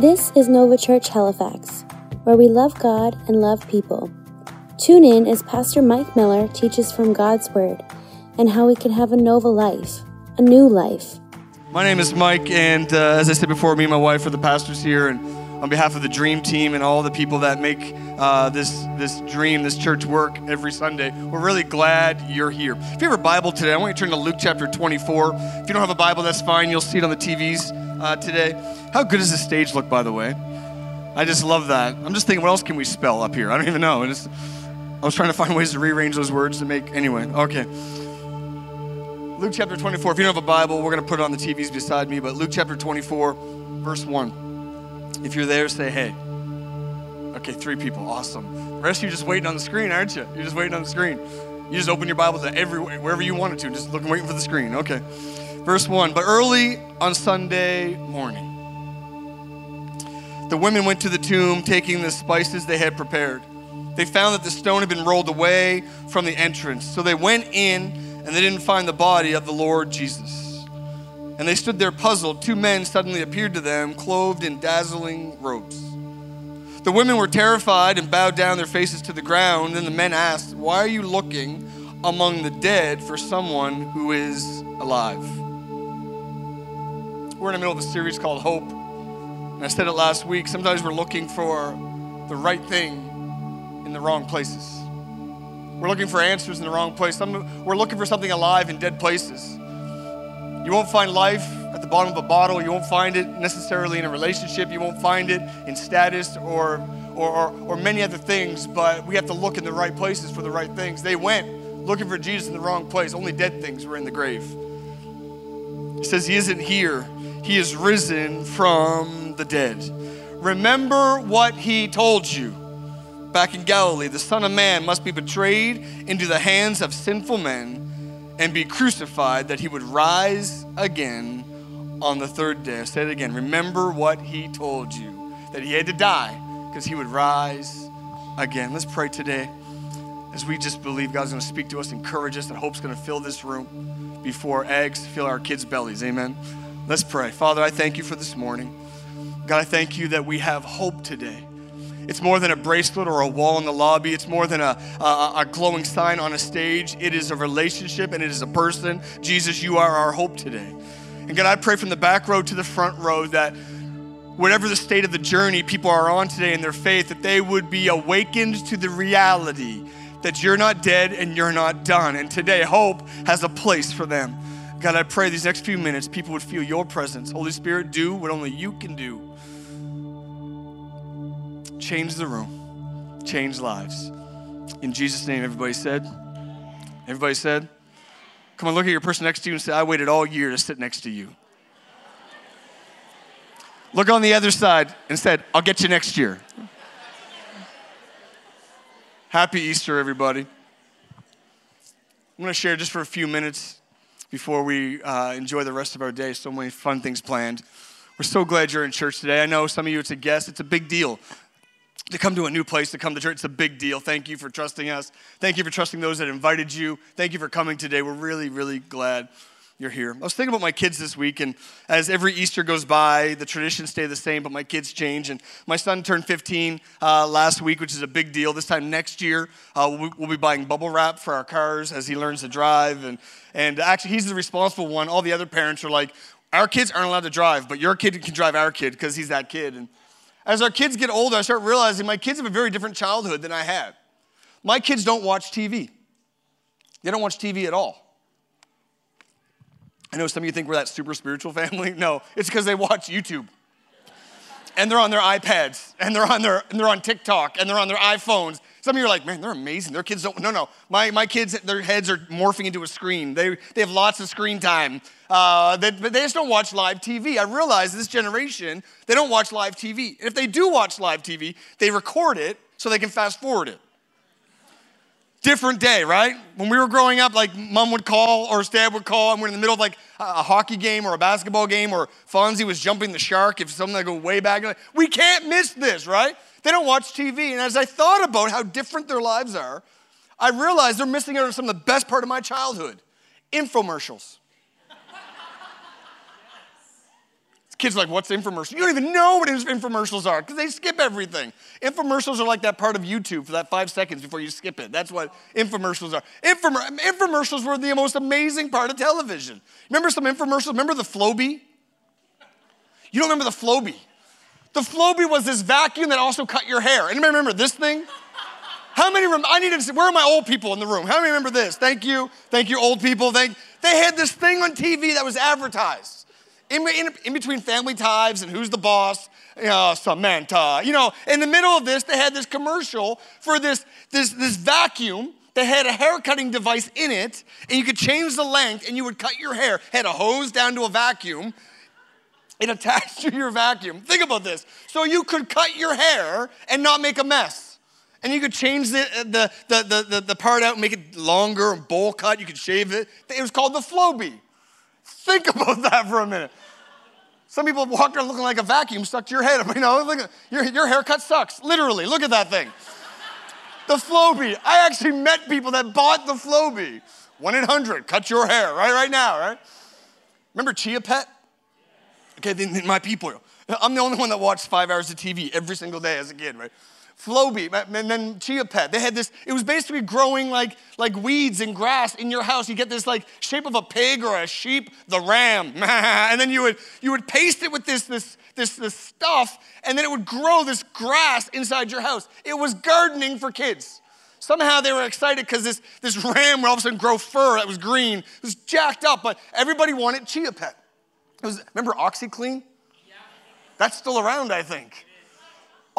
This is Nova Church Halifax, where we love God and love people. Tune in as Pastor Mike Miller teaches from God's Word and how we can have a Nova life, a new life. My name is Mike, and uh, as I said before, me and my wife are the pastors here, and on behalf of the Dream Team and all the people that make uh, this this dream, this church work every Sunday, we're really glad you're here. If you have a Bible today, I want you to turn to Luke chapter 24. If you don't have a Bible, that's fine. You'll see it on the TVs uh, today. How good does the stage look, by the way? I just love that. I'm just thinking, what else can we spell up here? I don't even know. Just, I was trying to find ways to rearrange those words to make. Anyway, okay. Luke chapter 24. If you don't have a Bible, we're going to put it on the TVs beside me. But Luke chapter 24, verse 1. If you're there, say hey. Okay, three people. Awesome. The rest of you just waiting on the screen, aren't you? You're just waiting on the screen. You just open your Bible to everywhere, wherever you wanted to, just looking, waiting for the screen. Okay. Verse 1 But early on Sunday morning, the women went to the tomb taking the spices they had prepared. They found that the stone had been rolled away from the entrance. So they went in and they didn't find the body of the Lord Jesus. And they stood there puzzled. Two men suddenly appeared to them, clothed in dazzling robes. The women were terrified and bowed down their faces to the ground. Then the men asked, Why are you looking among the dead for someone who is alive? We're in the middle of a series called Hope. And I said it last week. Sometimes we're looking for the right thing in the wrong places. We're looking for answers in the wrong place. We're looking for something alive in dead places. You won't find life at the bottom of a bottle. You won't find it necessarily in a relationship. You won't find it in status or, or, or, or many other things, but we have to look in the right places for the right things. They went looking for Jesus in the wrong place. Only dead things were in the grave. He says, He isn't here. He is risen from the dead. Remember what He told you back in Galilee the Son of Man must be betrayed into the hands of sinful men and be crucified, that he would rise again on the third day. I say it again. Remember what he told you that he had to die because he would rise again. Let's pray today as we just believe God's going to speak to us, encourage us, that hope's going to fill this room before eggs fill our kids' bellies. Amen. Let's pray. Father, I thank you for this morning. God, I thank you that we have hope today. It's more than a bracelet or a wall in the lobby. It's more than a, a, a, glowing sign on a stage. It is a relationship and it is a person. Jesus, you are our hope today. And God, I pray from the back row to the front row that whatever the state of the journey people are on today in their faith, that they would be awakened to the reality that you're not dead and you're not done. And today, hope has a place for them. God, I pray these next few minutes people would feel your presence. Holy Spirit, do what only you can do change the room, change lives. In Jesus' name, everybody said, Everybody said, Come on, look at your person next to you and say, I waited all year to sit next to you. Look on the other side and said, I'll get you next year. Happy Easter, everybody. I'm going to share just for a few minutes before we uh, enjoy the rest of our day. So many fun things planned. We're so glad you're in church today. I know some of you, it's a guest, it's a big deal to come to a new place, to come to church. It's a big deal. Thank you for trusting us. Thank you for trusting those that invited you. Thank you for coming today. We're really, really glad you're here. I was thinking about my kids this week, and as every Easter goes by, the traditions stay the same, but my kids change. And my son turned 15 uh, last week, which is a big deal. This time next year, uh, we'll, we'll, be buying bubble wrap for our cars as he learns to drive. And, and actually, he's the responsible one. All the other parents are like, our kids aren't allowed to drive, but your kid can drive our kid because he's that kid. And as our kids get older, I start realizing my kids have a very different childhood than I had. My kids don't watch TV, they don't watch TV at all. I know some of you think we're that super spiritual family. No, it's because they watch YouTube. And they're on their iPads, and they're on their and they're on TikTok, and they're on their iPhones. Some of you are like, man, they're amazing. Their kids don't. No, no. My, my kids, their heads are morphing into a screen. They, they have lots of screen time. Uh, they, but they just don't watch live TV. I realize this generation, they don't watch live TV. And if they do watch live TV, they record it so they can fast forward it. Different day, right? When we were growing up, like mom would call or dad would call, and we're in the middle of like a hockey game or a basketball game, or Fonzie was jumping the shark. If something that go way back, we can't miss this, right? They don't watch TV. And as I thought about how different their lives are, I realized they're missing out on some of the best part of my childhood infomercials. Kids like, what's infomercial? You don't even know what infomercials are because they skip everything. Infomercials are like that part of YouTube for that five seconds before you skip it. That's what infomercials are. Infomer- infomercials were the most amazing part of television. Remember some infomercials? Remember the Flowbee? You don't remember the Flowbee? The Flowbee was this vacuum that also cut your hair. Anybody remember this thing? How many? Rem- I need to. See, where are my old people in the room? How many remember this? Thank you, thank you, old people. Thank. They had this thing on TV that was advertised in, in, in between Family Ties and Who's the Boss. You know, Samantha. You know, in the middle of this, they had this commercial for this this this vacuum that had a hair cutting device in it, and you could change the length, and you would cut your hair. Had a hose down to a vacuum. It attached to your vacuum. Think about this. So you could cut your hair and not make a mess. And you could change the, uh, the, the, the, the part out and make it longer and bowl cut. You could shave it. It was called the Flowbee. Think about that for a minute. Some people walk around looking like a vacuum stuck to your head. You know, look your, your haircut sucks. Literally, look at that thing. the Flowbee. I actually met people that bought the Flowbee. 1 800, cut your hair, right, right now, right? Remember Chia Pet? Okay, then my people. I'm the only one that watched five hours of TV every single day as a kid, right? Flowbee, and then Chia Pet. They had this, it was basically growing like, like weeds and grass in your house. You get this like shape of a pig or a sheep, the ram. and then you would, you would paste it with this, this, this, this stuff, and then it would grow this grass inside your house. It was gardening for kids. Somehow they were excited because this, this ram would all of a sudden grow fur that was green. It was jacked up, but everybody wanted Chia Pet. It was, remember OxiClean? Yeah. That's still around, I think.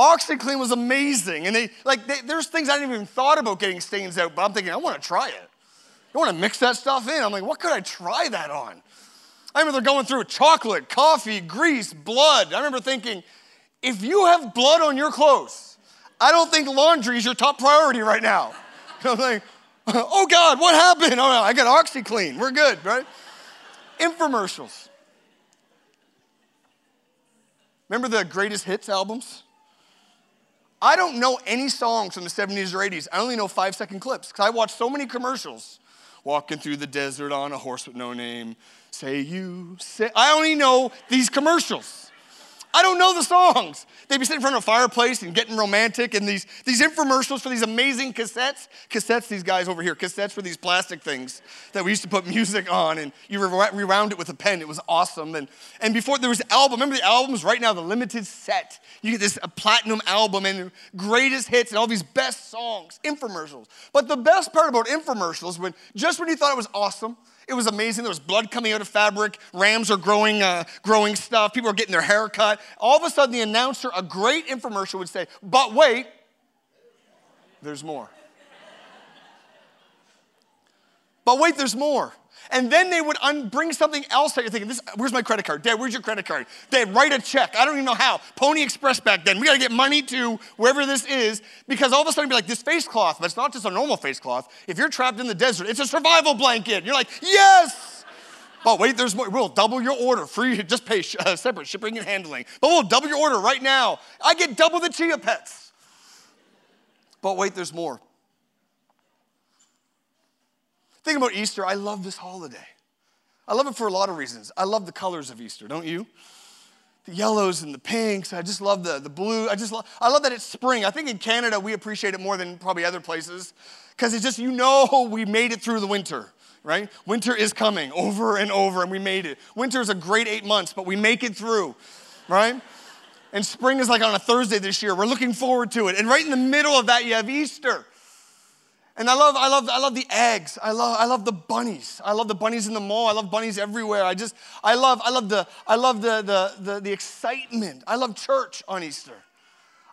OxiClean was amazing. And they, like, they, there's things I didn't even thought about getting stains out, but I'm thinking, I want to try it. I want to mix that stuff in. I'm like, what could I try that on? I remember they're going through chocolate, coffee, grease, blood. I remember thinking, if you have blood on your clothes, I don't think laundry is your top priority right now. I'm like, oh God, what happened? Oh, no, I got OxiClean. We're good, right? Infomercials. Remember the greatest hits albums? I don't know any songs from the 70s or 80s. I only know five second clips because I watch so many commercials. Walking through the desert on a horse with no name. Say you, say. I only know these commercials. I don't know the songs. They'd be sitting in front of a fireplace and getting romantic, and these, these infomercials for these amazing cassettes. Cassettes, these guys over here, cassettes for these plastic things that we used to put music on, and you rewound it with a pen. It was awesome. And, and before there was album, remember the albums right now, the limited set. You get this platinum album and greatest hits and all these best songs, infomercials. But the best part about infomercials, when just when you thought it was awesome, it was amazing. There was blood coming out of fabric. Rams are growing, uh, growing stuff. People are getting their hair cut. All of a sudden, the announcer, a great infomercial, would say, But wait, there's more. but wait, there's more. And then they would un- bring something else that you're thinking, this, where's my credit card? Dad, where's your credit card? Dad, write a check. I don't even know how. Pony Express back then. We got to get money to wherever this is because all of a sudden you'd be like, this face cloth, but it's not just a normal face cloth. If you're trapped in the desert, it's a survival blanket. You're like, yes. But wait, there's more. We'll double your order. Free, just pay uh, separate shipping and handling. But we'll double your order right now. I get double the Chia Pets. But wait, there's more. Think about Easter. I love this holiday. I love it for a lot of reasons. I love the colors of Easter, don't you? The yellows and the pinks. I just love the, the blue. I just love, I love that it's spring. I think in Canada we appreciate it more than probably other places because it's just, you know, we made it through the winter, right? Winter is coming over and over and we made it. Winter is a great eight months, but we make it through, right? And spring is like on a Thursday this year. We're looking forward to it. And right in the middle of that, you have Easter. And I love, I love, I love the eggs. I love, I love the bunnies. I love the bunnies in the mall. I love bunnies everywhere. I just, I love, I love the, I love the, the, the, the excitement. I love church on Easter.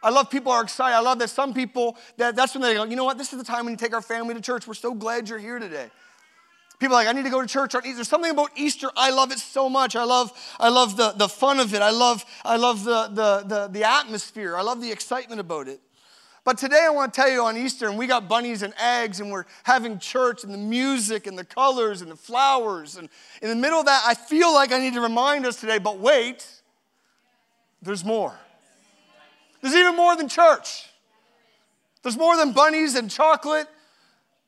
I love people are excited. I love that some people, that, that's when they go, you know what, this is the time when you take our family to church. We're so glad you're here today. People like, I need to go to church on Easter. There's something about Easter. I love it so much. I love, I love the, the fun of it. I love, I love the, the, the, the atmosphere. I love the excitement about it. But today I want to tell you on Easter, and we got bunnies and eggs, and we're having church, and the music, and the colors, and the flowers. And in the middle of that, I feel like I need to remind us today, but wait, there's more. There's even more than church. There's more than bunnies and chocolate.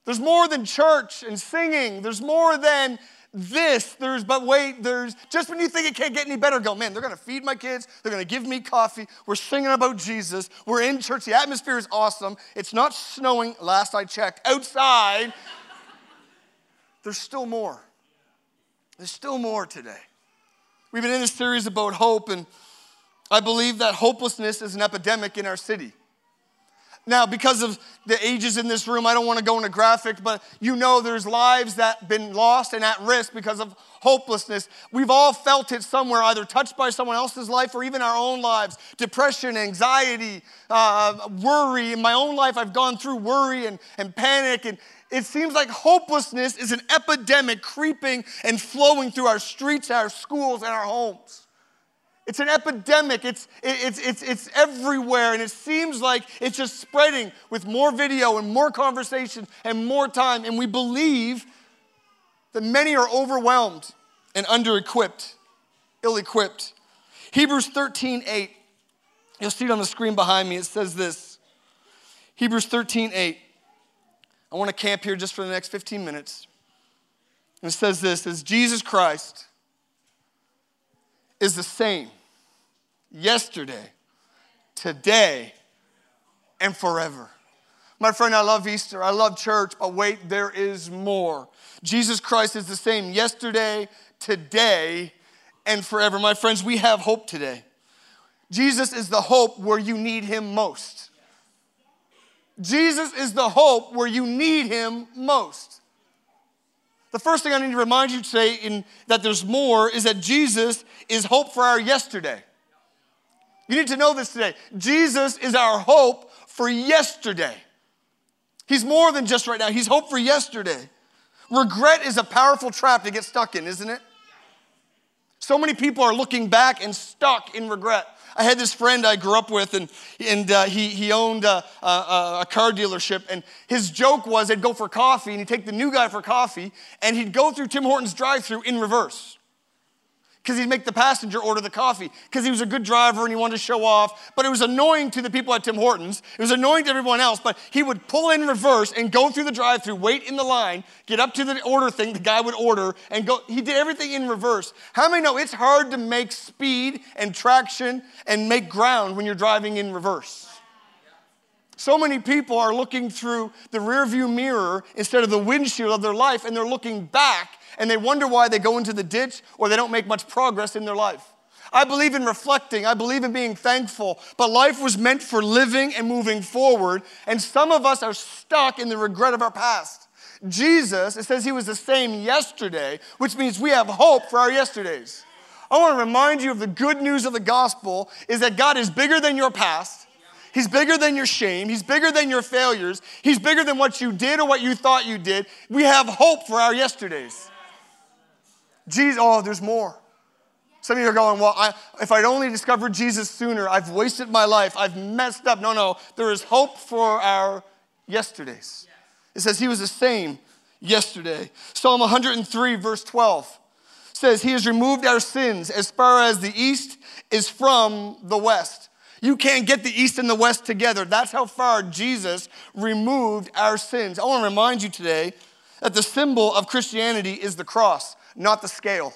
There's more than church and singing. There's more than this. There's, but wait, there's, just when you think it can't get any better, go, man, they're gonna feed my kids, they're gonna give me coffee, we're singing about Jesus, we're in church, the atmosphere is awesome, it's not snowing, last I checked, outside. there's still more. There's still more today. We've been in this series about hope, and I believe that hopelessness is an epidemic in our city. Now, because of the ages in this room, I don't want to go into graphic, but you know there's lives that been lost and at risk because of hopelessness. We've all felt it somewhere, either touched by someone else's life or even our own lives. Depression, anxiety, uh, worry. In my own life, I've gone through worry and, and panic, and it seems like hopelessness is an epidemic creeping and flowing through our streets, our schools, and our homes. It's an epidemic. It's, it's, it's, it's everywhere. And it seems like it's just spreading with more video and more conversation and more time. And we believe that many are overwhelmed and under equipped, ill equipped. Hebrews 13 8. You'll see it on the screen behind me. It says this Hebrews 13 8. I want to camp here just for the next 15 minutes. And it says this is Jesus Christ is the same yesterday, today, and forever. My friend, I love Easter. I love church, but wait, there is more. Jesus Christ is the same yesterday, today, and forever. My friends, we have hope today. Jesus is the hope where you need him most. Jesus is the hope where you need him most. The first thing I need to remind you today in that there's more is that Jesus is hope for our yesterday. You need to know this today. Jesus is our hope for yesterday. He's more than just right now, He's hope for yesterday. Regret is a powerful trap to get stuck in, isn't it? So many people are looking back and stuck in regret. I had this friend I grew up with, and, and uh, he, he owned a, a, a, car dealership. And his joke was they'd go for coffee, and he'd take the new guy for coffee, and he'd go through Tim Hortons drive through in reverse because he'd make the passenger order the coffee because he was a good driver and he wanted to show off. But it was annoying to the people at Tim Hortons. It was annoying to everyone else. But he would pull in reverse and go through the drive through, wait in the line, get up to the order thing the guy would order, and go. He did everything in reverse. How many know it's hard to make speed and traction and make ground when you're driving in reverse? So many people are looking through the rearview mirror instead of the windshield of their life, and they're looking back and they wonder why they go into the ditch or they don't make much progress in their life. I believe in reflecting. I believe in being thankful. But life was meant for living and moving forward. And some of us are stuck in the regret of our past. Jesus, it says he was the same yesterday, which means we have hope for our yesterdays. I want to remind you of the good news of the gospel is that God is bigger than your past. He's bigger than your shame. He's bigger than your failures. He's bigger than what you did or what you thought you did. We have hope for our yesterdays. Jesus, oh, there's more. Some of you are going, well, I, if I'd only discovered Jesus sooner, I've wasted my life, I've messed up. No, no, there is hope for our yesterdays. It says he was the same yesterday. Psalm 103, verse 12 says, He has removed our sins as far as the east is from the west. You can't get the east and the west together. That's how far Jesus removed our sins. I want to remind you today that the symbol of Christianity is the cross not the scale.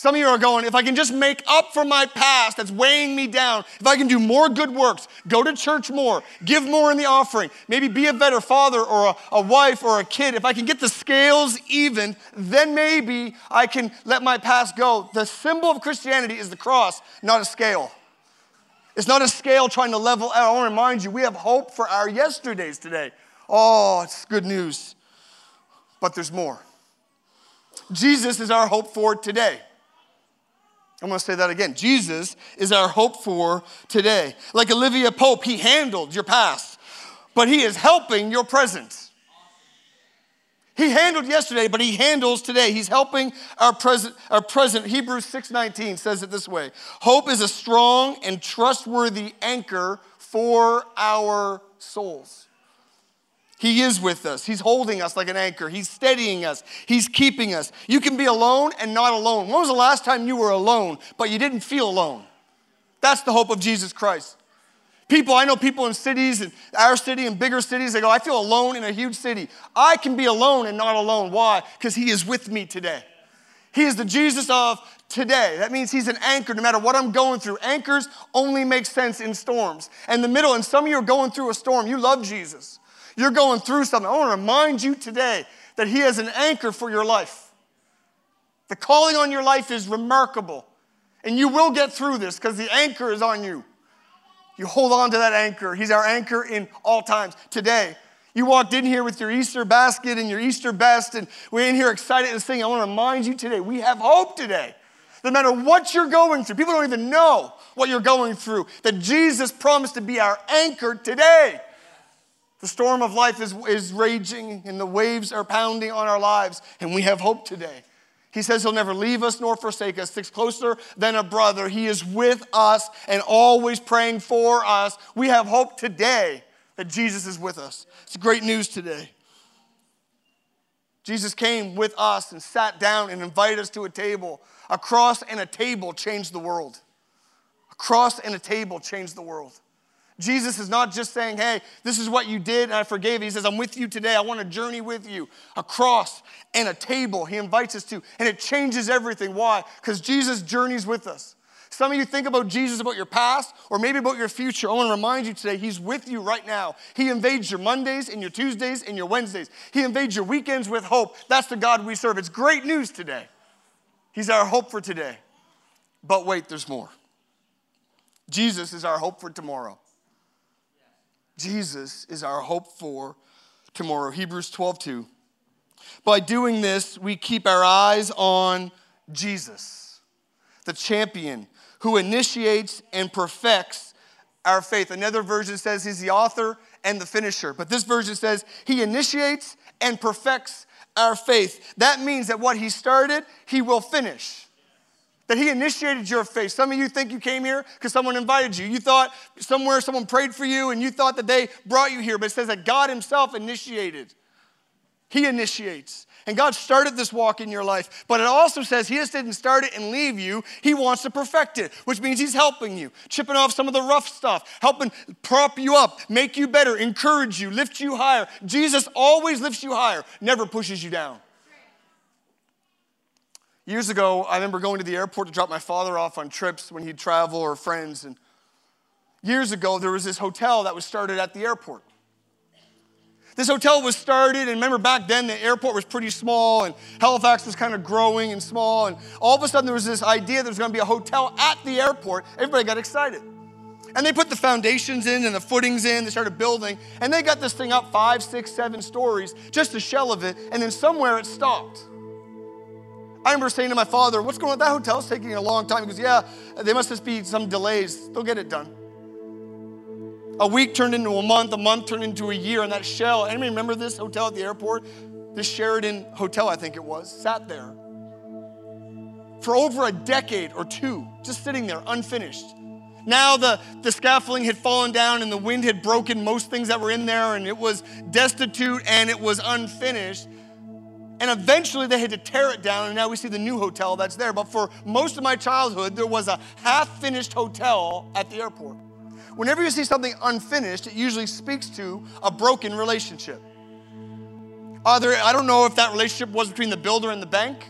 Some of you are going, if I can just make up for my past that's weighing me down, if I can do more good works, go to church more, give more in the offering, maybe be a better father or a, a, wife or a kid, if I can get the scales even, then maybe I can let my past go. The symbol of Christianity is the cross, not a scale. It's not a scale trying to level out. I want to remind you, we have hope for our yesterdays today. Oh, it's good news but there's more. Jesus is our hope for today. I'm to say that again. Jesus is our hope for today. Like Olivia Pope, he handled your past, but he is helping your present. He handled yesterday, but he handles today. He's helping our present. Our present. Hebrews 6:19 says it this way: Hope is a strong and trustworthy anchor for our souls. He is with us. He's holding us like an anchor. He's steadying us. He's keeping us. You can be alone and not alone. When was the last time you were alone, but you didn't feel alone? That's the hope of Jesus Christ. People, I know people in cities and our city and bigger cities, they go, I feel alone in a huge city. I can be alone and not alone. Why? Because He is with me today. He is the Jesus of today. That means He's an anchor no matter what I'm going through. Anchors only make sense in storms. And the middle, and some of you are going through a storm. You love Jesus. You're going through something. I want to remind you today that He has an anchor for your life. The calling on your life is remarkable. And you will get through this because the anchor is on you. You hold on to that anchor. He's our anchor in all times. Today, you walked in here with your Easter basket and your Easter best, and we're in here excited and sing. I want to remind you today, we have hope today. No matter what you're going through, people don't even know what you're going through, that Jesus promised to be our anchor today. The storm of life is, is raging and the waves are pounding on our lives, and we have hope today. He says he'll never leave us nor forsake us, sticks closer than a brother. He is with us and always praying for us. We have hope today that Jesus is with us. It's great news today. Jesus came with us and sat down and invited us to a table. A cross and a table changed the world. A cross and a table changed the world. Jesus is not just saying, hey, this is what you did and I forgave. He says, I'm with you today. I want to journey with you. A cross and a table he invites us to. And it changes everything. Why? Because Jesus journeys with us. Some of you think about Jesus about your past or maybe about your future. I want to remind you today, He's with you right now. He invades your Mondays and your Tuesdays and your Wednesdays. He invades your weekends with hope. That's the God we serve. It's great news today. He's our hope for today. But wait, there's more. Jesus is our hope for tomorrow. Jesus is our hope for tomorrow. Hebrews 12 2. By doing this, we keep our eyes on Jesus, the champion who initiates and perfects our faith. Another version says he's the author and the finisher, but this version says he initiates and perfects our faith. That means that what he started, he will finish that He initiated your faith. Some of you think you came here because someone invited you. You thought somewhere someone prayed for you and you thought that they brought you here, but it says that God Himself initiated. He initiates. And God started this walk in your life, but it also says He just didn't start it and leave you. He wants to perfect it, which means He's helping you, chipping off some of the rough stuff, helping prop you up, make you better, encourage you, lift you higher. Jesus always lifts you higher, never pushes you down. Years ago, I remember going to the airport to drop my father off on trips when he'd travel or friends. And years ago, there was this hotel that was started at the airport. This hotel was started, and remember back then the airport was pretty small, and Halifax was kind of growing and small. And all of a sudden, there was this idea there was going to be a hotel at the airport. Everybody got excited. And they put the foundations in and the footings in, they started building, and they got this thing up five, six, seven stories, just the shell of it, and then somewhere it stopped. I remember saying to my father, What's going on? That hotel's taking a long time. He goes, Yeah, there must just be some delays. They'll get it done. A week turned into a month, a month turned into a year, and that shell, anybody remember this hotel at the airport? This Sheraton Hotel, I think it was, sat there for over a decade or two, just sitting there unfinished. Now the, the scaffolding had fallen down and the wind had broken most things that were in there, and it was destitute and it was unfinished. And eventually they had to tear it down, and now we see the new hotel that's there. But for most of my childhood, there was a half finished hotel at the airport. Whenever you see something unfinished, it usually speaks to a broken relationship. Either, I don't know if that relationship was between the builder and the bank,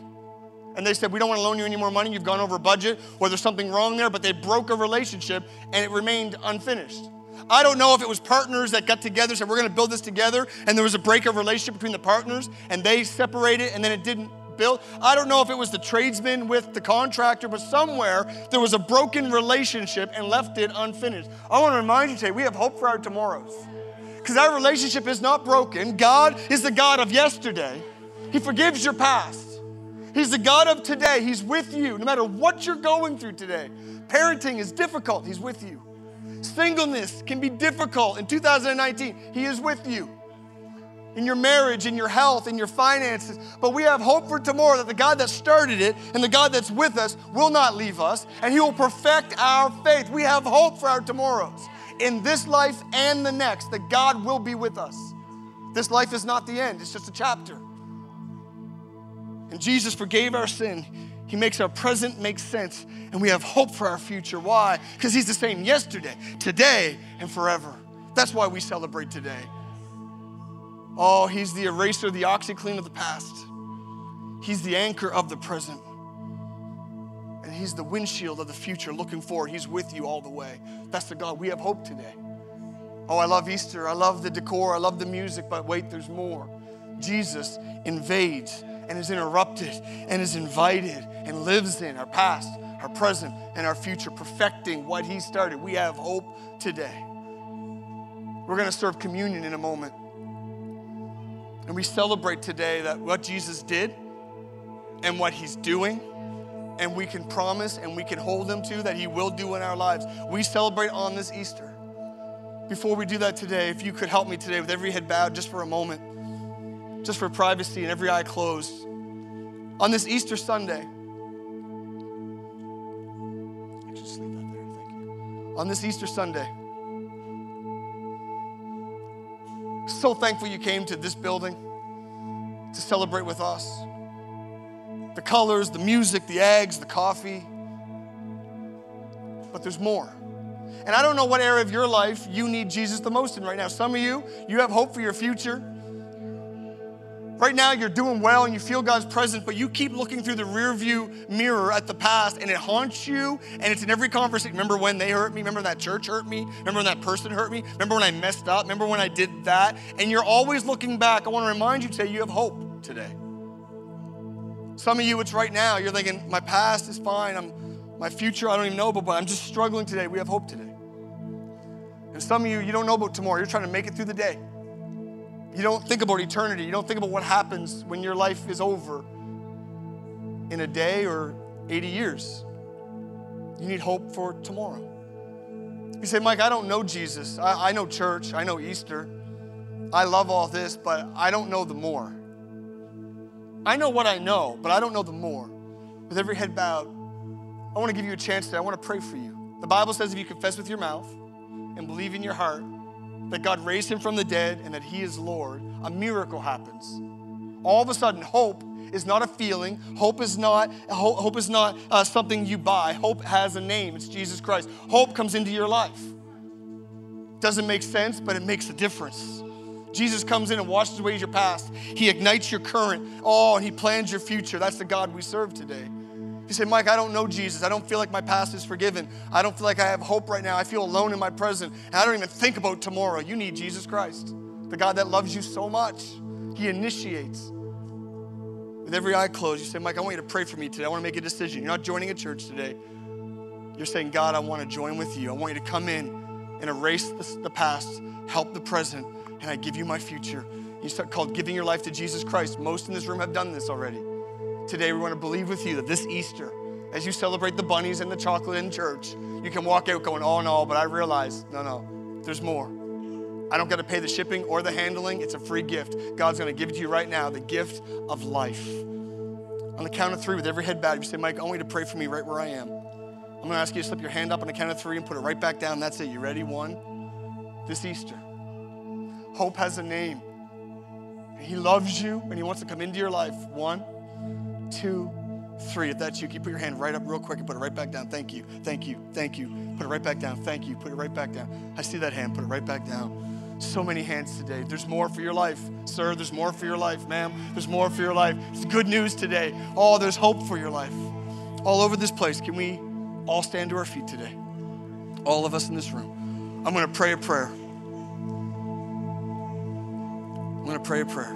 and they said, We don't want to loan you any more money, you've gone over budget, or there's something wrong there, but they broke a relationship and it remained unfinished. I don't know if it was partners that got together, said, We're going to build this together, and there was a break of relationship between the partners, and they separated, and then it didn't build. I don't know if it was the tradesman with the contractor, but somewhere there was a broken relationship and left it unfinished. I want to remind you today, we have hope for our tomorrows. Because our relationship is not broken. God is the God of yesterday, He forgives your past. He's the God of today. He's with you no matter what you're going through today. Parenting is difficult, He's with you. Singleness can be difficult in 2019. He is with you in your marriage, in your health, in your finances. But we have hope for tomorrow that the God that started it and the God that's with us will not leave us and He will perfect our faith. We have hope for our tomorrows in this life and the next that God will be with us. This life is not the end, it's just a chapter. And Jesus forgave our sin. He makes our present make sense, and we have hope for our future. Why? Because He's the same yesterday, today, and forever. That's why we celebrate today. Oh, He's the eraser, the OxiClean of the past. He's the anchor of the present. And He's the windshield of the future looking forward. He's with you all the way. That's the God. We have hope today. Oh, I love Easter. I love the decor. I love the music, but wait, there's more. Jesus invades and is interrupted and is invited and lives in our past, our present, and our future, perfecting what He started. We have hope today. We're going to serve communion in a moment. And we celebrate today that what Jesus did and what He's doing, and we can promise and we can hold Him to that He will do in our lives. We celebrate on this Easter. Before we do that today, if you could help me today with every head bowed just for a moment just for privacy and every eye closed. On this Easter Sunday, just there, thank you. On this Easter Sunday, so thankful you came to this building to celebrate with us. The colors, the music, the eggs, the coffee. But there's more. And I don't know what area of your life you need Jesus the most in right now. Some of you, you have hope for your future. Right now, you're doing well and you feel God's presence, but you keep looking through the rearview mirror at the past and it haunts you and it's in every conversation. Remember when they hurt me? Remember that church hurt me? Remember when that person hurt me? Remember when I messed up? Remember when I did that? And you're always looking back. I want to remind you today you have hope today. Some of you, it's right now. You're thinking, my past is fine. I'm, my future, I don't even know about, but I'm just struggling today. We have hope today. And some of you, you don't know about tomorrow. You're trying to make it through the day. You don't think about eternity. You don't think about what happens when your life is over in a day or 80 years. You need hope for tomorrow. You say, Mike, I don't know Jesus. I, I know church. I know Easter. I love all this, but I don't know the more. I know what I know, but I don't know the more. With every head bowed, I want to give you a chance today. I want to pray for you. The Bible says if you confess with your mouth and believe in your heart that God raised him from the dead and that he is Lord, a miracle happens. All of a sudden, hope is not a feeling. Hope is not hope, hope is not uh, something you buy. Hope has a name. It's Jesus Christ. Hope comes into your life. Doesn't make sense, but it makes a difference. Jesus comes in and washes away your past. He ignites your current. Oh, and he plans your future. That's the God we serve today. You say, Mike, I don't know Jesus. I don't feel like my past is forgiven. I don't feel like I have hope right now. I feel alone in my present. And I don't even think about tomorrow. You need Jesus Christ, the God that loves you so much. He initiates. With every eye closed, you say, Mike, I want you to pray for me today. I want to make a decision. You're not joining a church today. You're saying, God, I want to join with you. I want you to come in and erase the, the past, help the present, and I give you my future. You start called giving your life to Jesus Christ. Most in this room have done this already. Today, we want to believe with you that this Easter, as you celebrate the bunnies and the chocolate in church, you can walk out going, all oh no, but I realize, no, no, there's more. I don't got to pay the shipping or the handling. It's a free gift. God's going to give it to you right now the gift of life. On the count of three, with every head bowed, you say, Mike, I want you to pray for me right where I am. I'm going to ask you to slip your hand up on the count of three and put it right back down. That's it. You ready? One. This Easter. Hope has a name. He loves you and He wants to come into your life. One two, three. If that's you, you put your hand right up real quick and put it right back down? Thank you, thank you, thank you. Put it right back down. Thank you. Put it right back down. I see that hand. Put it right back down. So many hands today. There's more for your life, sir. There's more for your life, ma'am. There's more for your life. It's good news today. Oh, there's hope for your life. All over this place. Can we all stand to our feet today? All of us in this room. I'm going to pray a prayer. I'm going to pray a prayer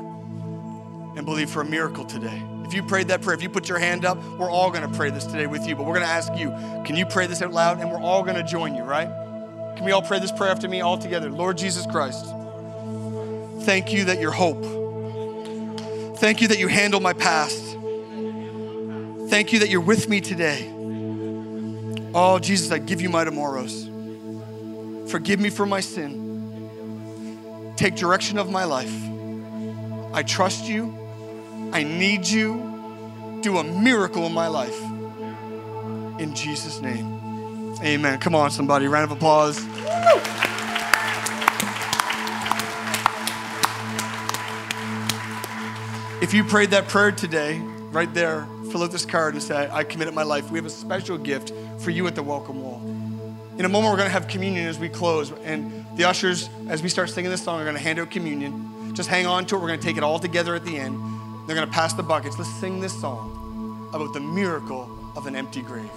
and believe for a miracle today. If you prayed that prayer, if you put your hand up, we're all going to pray this today with you. But we're going to ask you, can you pray this out loud? And we're all going to join you, right? Can we all pray this prayer after me all together? Lord Jesus Christ, thank you that you're hope. Thank you that you handle my past. Thank you that you're with me today. Oh, Jesus, I give you my tomorrows. Forgive me for my sin. Take direction of my life. I trust you. I need you. Do a miracle in my life. In Jesus' name. Amen. Come on, somebody. Round of applause. If you prayed that prayer today, right there, fill out this card and say, I committed my life. We have a special gift for you at the welcome wall. In a moment, we're going to have communion as we close. And the ushers, as we start singing this song, are going to hand out communion. Just hang on to it. We're going to take it all together at the end. They're going to pass the buckets. Let's sing this song about the miracle of an empty grave.